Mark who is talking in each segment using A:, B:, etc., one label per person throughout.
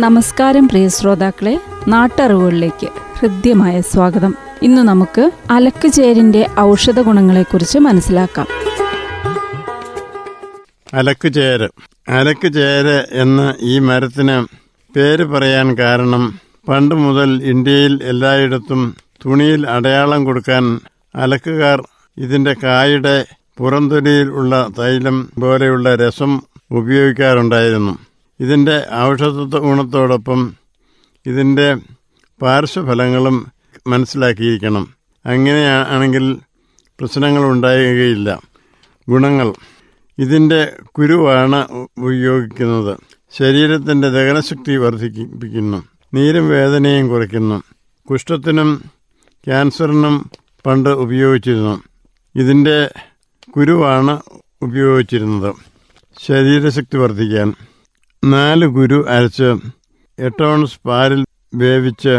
A: നമസ്കാരം പ്രിയ ശ്രോതാക്കളെ നാട്ടറിവുകളിലേക്ക് ഹൃദ്യമായ സ്വാഗതം. ഇന്ന് നമുക്ക് അലക്കുചേരിന്റെ ഔഷധ ഗുണങ്ങളെക്കുറിച്ച് മനസ്സിലാക്കാം.
B: അലക്കുചേര് അലക്കുചേര് എന്ന ഈ മരത്തിന് പേര് പറയാൻ കാരണം പണ്ട് മുതൽ ഇന്ത്യയിൽ എല്ലായിടത്തും തുണിയിൽ അടയാളം കൊടുക്കാൻ അലക്കുകാർ ഇതിന്റെ കായുടെ പുറംതുണിയിൽ ഉള്ള തൈലം പോലെയുള്ള രസം ഉപയോഗിക്കാറുണ്ടായിരുന്നു. ഇതിന്റെ ഔഷധ ഗുണത്തോടൊപ്പം ഇതിന്റെ പാർശ്വഫലങ്ങളും മനസ്സിലാക്കിയിരിക്കണം. അങ്ങനെയാണെങ്കിൽ പ്രശ്നങ്ങൾ ഉണ്ടാകുകയില്ല. ഗുണങ്ങൾ. ഇതിന്റെ കുരുവാണ് ഉപയോഗിക്കുന്നത്. ശരീരത്തിന്റെ ദഹനശക്തി വർദ്ധിപ്പിക്കുന്നു. നീരും വേദനയും കുറയ്ക്കുന്നു. കുഷ്ഠത്തിനും ക്യാൻസറിനും പണ്ട് ഉപയോഗിച്ചിരുന്നു. ഇതിന്റെ കുരുവാണ് ഉപയോഗിച്ചിരുന്നത്. ശരീരശക്തി വർദ്ധിക്കാൻ. നാല് കുരു അരച്ച് എട്ട് ഔൺസ് പാലിൽ വേവിച്ച്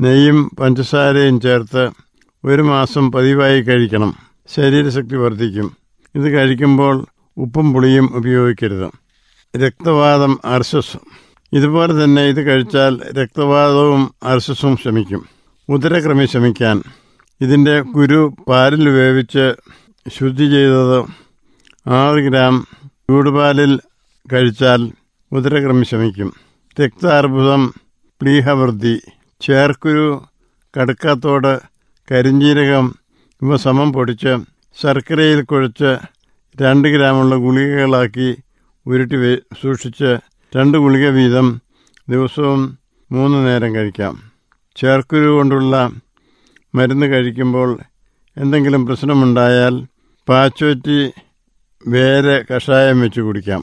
B: നെയ്യും പഞ്ചസാരയും ചേർത്ത് ഒരു മാസം പതിവായി കഴിക്കണം. ശരീരശക്തി വർദ്ധിക്കും. ഇത് കഴിക്കുമ്പോൾ ഉപ്പും പുളിയും ഉപയോഗിക്കരുത്. രക്തവാദം അർശസ് ഇതുപോലെ തന്നെ ഇത് കഴിച്ചാൽ രക്തവാദവും അർശസും ശമിക്കും. ഉദരക്രമി ശമിക്കാൻ. ഇതിന്റെ കുരു പാലിൽ വേവിച്ച് ശുദ്ധി ചെയ്തത് ആറ് ഗ്രാം ചൂടുപാലിൽ കഴിച്ചാൽ ഉദരക്രമി ശമിക്കും രക്താർബുദം പ്ലീഹവൃദ്ധി ചേർക്കുരു കടുക്കാത്തോട് കരിഞ്ജീരകം ഇവ സമം പൊടിച്ച് ശർക്കരയിൽ കുഴച്ച് രണ്ട് ഗ്രാമുള്ള ഗുളികകളാക്കി ഉരുട്ടി സൂക്ഷിച്ച് രണ്ട് ഗുളിക വീതം ദിവസവും മൂന്ന് നേരം കഴിക്കാം. ചേർക്കുരു കൊണ്ടുള്ള മരുന്ന് കഴിക്കുമ്പോൾ എന്തെങ്കിലും പ്രശ്നമുണ്ടായാൽ പാച്ചോറ്റി വേര് കഷായം വെച്ച് കുടിക്കാം.